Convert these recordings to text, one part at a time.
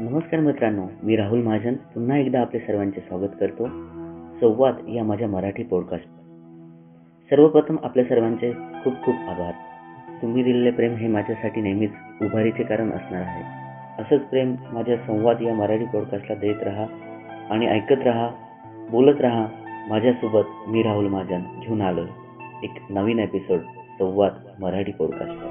नमस्कार मित्रांनो मी राहुल महाजन पुन्हा एकदा आपले सर्वांचे स्वागत करतो. संवाद या माझ्या मराठी पॉडकास्ट सर्वप्रथम आपल्या सर्वांचे खूप खूप आभार. तुम्ही दिलेले प्रेम हे माझ्यासाठी नेहमीच उभारीचे कारण असणार आहे. असंच प्रेम माझ्या संवाद या मराठी पॉडकास्टला देत राहा आणि ऐकत राहा बोलत राहा. माझ्यासोबत मी राहुल महाजन घेऊन आलोय एक नवीन एपिसोड संवाद मराठी पॉडकास्ट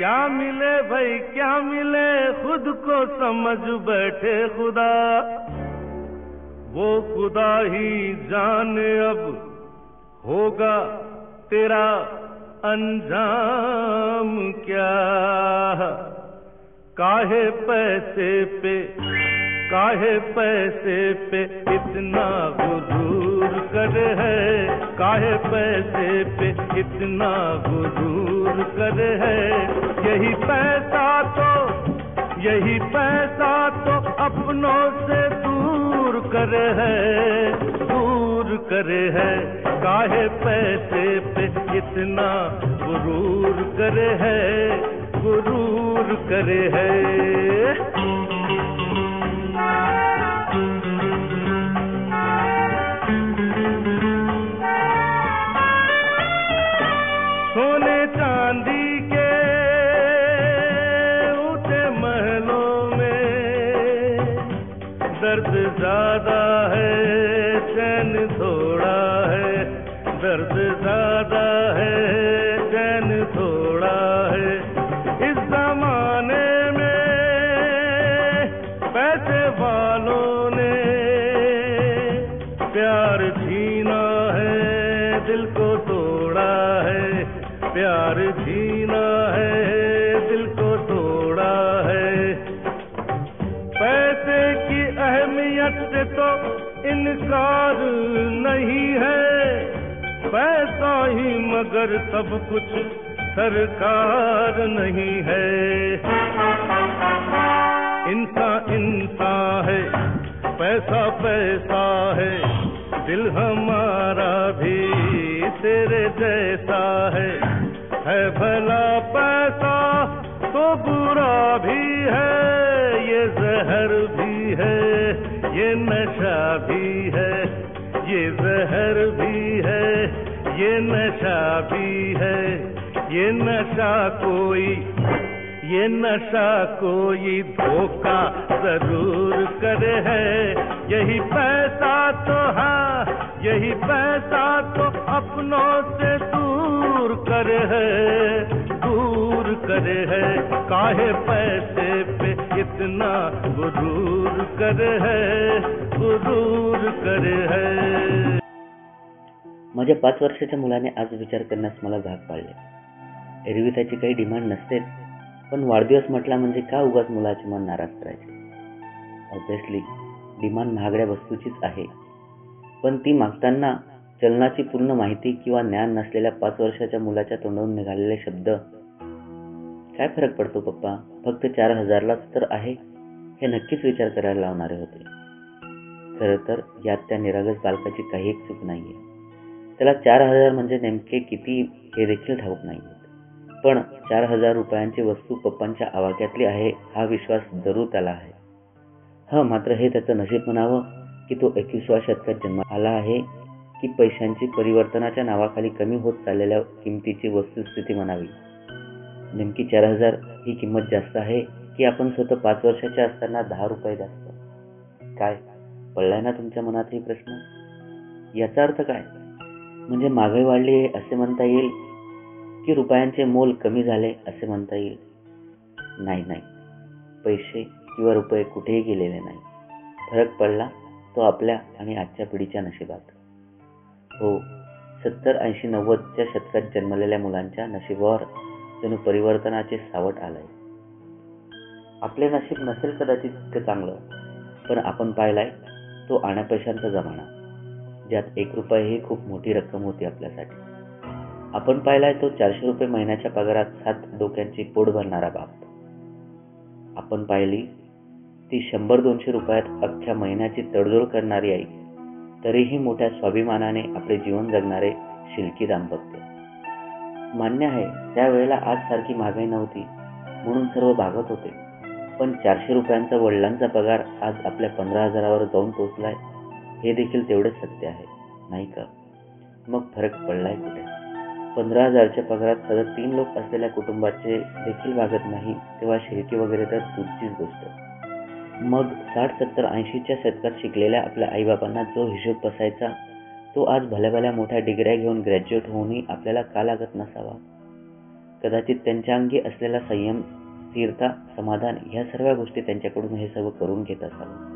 क्या मिले भाई क्या मिले खुद को समझ बैठे खुदा वो खुदा ही जाने अब होगा तेरा अंजाम क्या काहे पैसे पे काहे पैसे पे इतना गुरूर कर है काहे पैसे पे इतना गुरूर कर है यही पैसा तो यही पैसा तो अपनों से दूर कर है दूर कर है काहे पैसे पे इतना गुरूर कर है गुरूर कर है चांदी के ऊंचे महलों में दर्द ज्यादा है। प्यार छीना है दिल को तोड़ा है पैसे की अहमियत से तो इनकार नहीं है पैसा ही मगर सब कुछ सरकार नहीं है इंसान इंसान है पैसा पैसा है दिल हमारा भी तेरे जैसा है है भला पैसा तो बुरा भी है ये जहर भी है ये नशा भी है ये जहर भी है ये नशा भी है ये नशा कोई ये नशा कोई धोखा जरूर करे है यही पैसा तो हाँ यही पैसा तो अपनों से दूर कर है दूर कर है काहे पैसे पे इतना गुरूर कर है गुरूर कर है। माझ्या पाच वर्षाच्या मुलाने आज विचार करण्यास मला भाग पाडले. एरवी त्याची काही डिमांड नसतेच पण वाढदिवस म्हटला म्हणजे का उगाच मुलाचे मन नाराज करायचे? ऑब्विसली डिमांड महागड्या वस्तूचीच आहे. पण ती मागताना चलनाची पूर्ण माहिती किंवा ज्ञान नसलेल्या पाच वर्षाच्या मुलाच्या तोंडावरून निघालेले शब्द. काय फरक पडतो पप्पा? फक्त चार हजारलाच तर आहे. हे नक्कीच विचार करायला लावणारे होते. खरं तर यात त्या निरागस बालकाची काही एक चूक नाहीये. त्याला चार हजार म्हणजे नेमके किती हे देखील ठाऊक नाही पण चार हजार रुपयांची वस्तू पप्पांच्या आवाक्यातली आहे हा विश्वास जरूर त्याला आहे. हा मात्र हे त्याचं नशीब म्हणावं की तो एकविसाव्या शतकात जन्म आला आहे. की पैशांची परिवर्तनाच्या नावाखाली कमी होत चाललेल्या किमतीची वस्तुस्थिती म्हणावी. नेमकी चार हजार ही किंमत जास्त आहे की आपण स्वतः पाच वर्षाच्या असताना दहा रुपये जास्त? काय पडलाय ना तुमच्या मनात हे प्रश्न? याचा अर्थ काय? म्हणजे महागाई वाढली आहे असे म्हणता येईल की रुपयांचे मोल कमी झाले असे म्हणता येईल? नाही नाही. पैसे किंवा रुपये कुठेही गेलेले नाही. फरक पडला तो आपल्या आणि आजच्या पिढीच्या नशिबात. हो. सत्तर ऐंशी नव्वदच्या शतकात जन्मलेल्या मुलांच्या नशिबावर जणू परिवर्तनाचे सावट आलंय. आपले नशीब नसेल कदाचित इतकं चांगलं पण आपण पाहिलाय तो आण्या पैशांचा जमाना ज्यात एक रुपये ही खूप मोठी रक्कम होती आपल्यासाठी. आपण पाहिलाय तो चारशे रुपये महिन्याच्या पगारात सात डोक्यांची पोट भरणारा बाप. आपण पाहिली ती शंभर दोनशे रुपयात अख्ख्या महिन्याची तडजोड करणारी आई. तरीही मोठ्या स्वाभिमानाने आपले जीवन जगणारे शिल्की दाम्पत्य. मान्य आहे त्यावेळेला आज सारखी महागाई नव्हती म्हणून सर्व भागत होते. पण चारशे रुपयांचा वडिलांचा पगार आज आपल्या पंधरा हजारावर जाऊन पोचलाय हे देखील तेवढेच सत्य आहे नाही का? मग फरक पडलाय कुठे? पंधरा हजारच्या पगारात सतत तीन लोक असलेल्या कुटुंबाचे देखील भागत नाही तेव्हा शिर्की वगैरे तर दूरचीच गोष्ट. मग साठ सत्तर ऐंशीच्या शतकात शिकलेल्या आपल्या आईबापांना जो हिशोब बसायचा तो आज भल्या भल्या मोठ्या डिग्र्या घेऊन ग्रॅज्युएट होऊनही आपल्याला का लागत नसावा? कदाचित त्यांच्या अंगी असलेला संयम स्थिरता समाधान ह्या सर्व गोष्टी त्यांच्याकडून हे सर्व करून घेत असावं.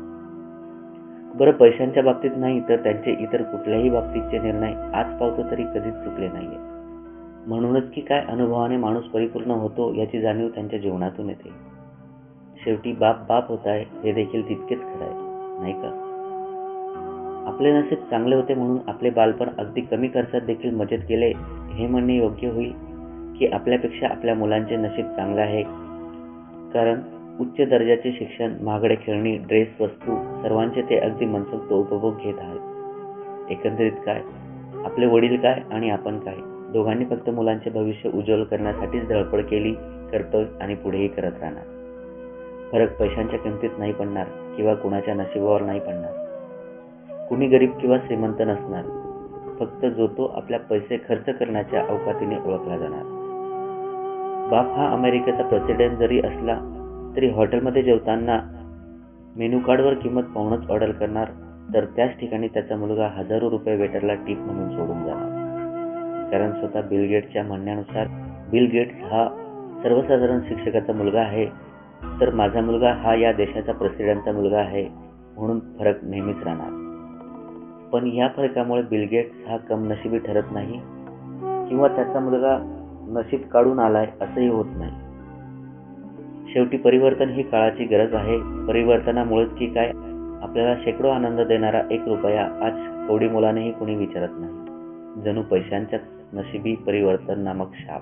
बरं पैशांच्या बाबतीत नाही तर त्यांचे इतर कुठल्याही बाबतीतचे निर्णय आज पावतो तरी कधीच चुकले नाहीये म्हणूनच की काय अनुभवाने माणूस परिपूर्ण होतो याची जाणीव त्यांच्या जीवनातून येते. शेवटी बाप बाप होत आहे हे देखील तितकेच खरं आहे नाही का? आपले नसीब चांगले होते म्हणून आपले बालपण अगदी कमी खर्चात देखील मजेत केले हे म्हणणे योग्य होईल की आपल्यापेक्षा आपल्या मुलांचे नशीब चांगले आहे. कारण उच्च दर्जाचे शिक्षण महागडे खेळणी ड्रेस वस्तू सर्वांचे ते अगदी मनसोक्त उपभोग घेत आहेत. एकंदरीत काय? आपले वडील काय आणि आपण काय? दोघांनी फक्त मुलांचे भविष्य उज्ज्वल करण्यासाठीच धडपड केली करतोय आणि पुढेही करत राहणार. फरक पैशांच्या किमतीत नाही पडणार किंवा कुणाच्या नशिबावर नाही पडणार. कुणी गरीब किंवा श्रीमंत नसणार. फक्त जो तो आपल्या पैसे खर्च करण्याच्या अवकातीने ओळखला जाणार. बाप हा अमेरिकेचा प्रेसिडेंट जरी असला तरी हॉटेलमध्ये जेवताना मेनू कार्डवर किंमत पाहूनच ऑर्डर करणार तर त्याच ठिकाणी त्याचा मुलगा हजारो रुपये वेटरला टीप म्हणून सोडून जाणार. कारण स्वतः बिल गेटच्या म्हणण्यानुसार बिल गेट्स हा सर्वसाधारण शिक्षकाचा मुलगा आहे तर माझा मुलगा हा या देशाचा प्रेसिडेंटचा मुलगा आहे म्हणून फरक नेहमीच राहणार. पण या फरकामुळे बिलगेट्स हा कम नशिबी ठरत नाही किंवा त्याचा मुलगा नशीब काढून आलाय असंही होत नाही. शेवटी परिवर्तन ही काळाची गरज आहे. परिवर्तनामुळेच की काय आपल्याला शेकडो आनंद देणारा एक रुपया आज कवडी मुलानेही कोणी विचारत नाही. जणू पैशांच्या नशिबी परिवर्तन नामक शाप.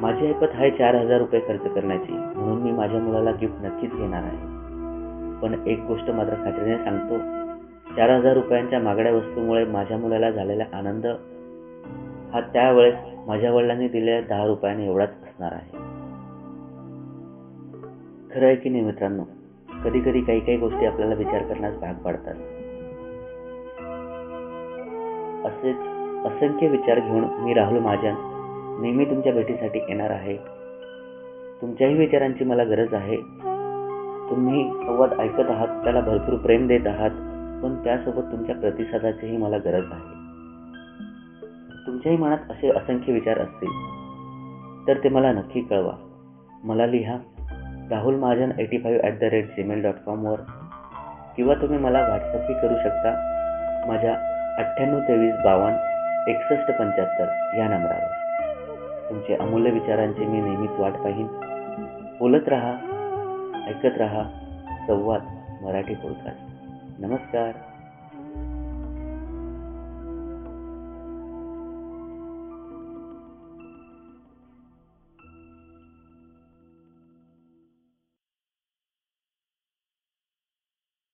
माझी ऐपत आहे चार हजार रुपये खर्च करण्याची. म्हणून मी माझ्या मुलाला गिफ्ट नक्कीच घेणार आहे. पण एक गोष्ट मात्र खात्रीने सांगतो. चार हजार रुपयांच्या मागड्या वस्तूमुळे माझ्या मुलाला झालेला आनंद हा त्यावेळेस माझ्या वडिलांनी दिलेल्या दहा रुपयाने एवढाच असणार आहे. खरं आहे की नाही मित्रांनो? कधी कधी काही काही गोष्टी आपल्याला विचार करण्यास भाग पाडतात. असेच असंख्य विचार घेऊन मी राहुल महाजन नेहमी तुमच्या भेटीसाठी येणार आहे. तुमच्याही विचारांची मला गरज आहे. तुम्ही संवाद ऐकत आहात त्याला भरपूर प्रेम देत आहात पण त्यासोबत तुमच्या प्रतिसादाचीही मला गरज आहे. तुमच्याही मनात असे असंख्य विचार असतील तर ते मला नक्की कळवा. मला लिहा Rahul Mahajan eighty five at the rate Gmail dot कॉमवर किंवा तुम्ही मला व्हॉट्सअपही करू शकता. माझ्या अठ्ठ्याण्णव तेवीस बावन्न एकसष्ट पंच्याहत्तर या नंबरावर. तुमचे अमूल्य विचारांची मी नेहमीच वाट पाहीन. बोलत रहा ऐकत रहा संवाद मराठी पॉडकास्ट नमस्कार.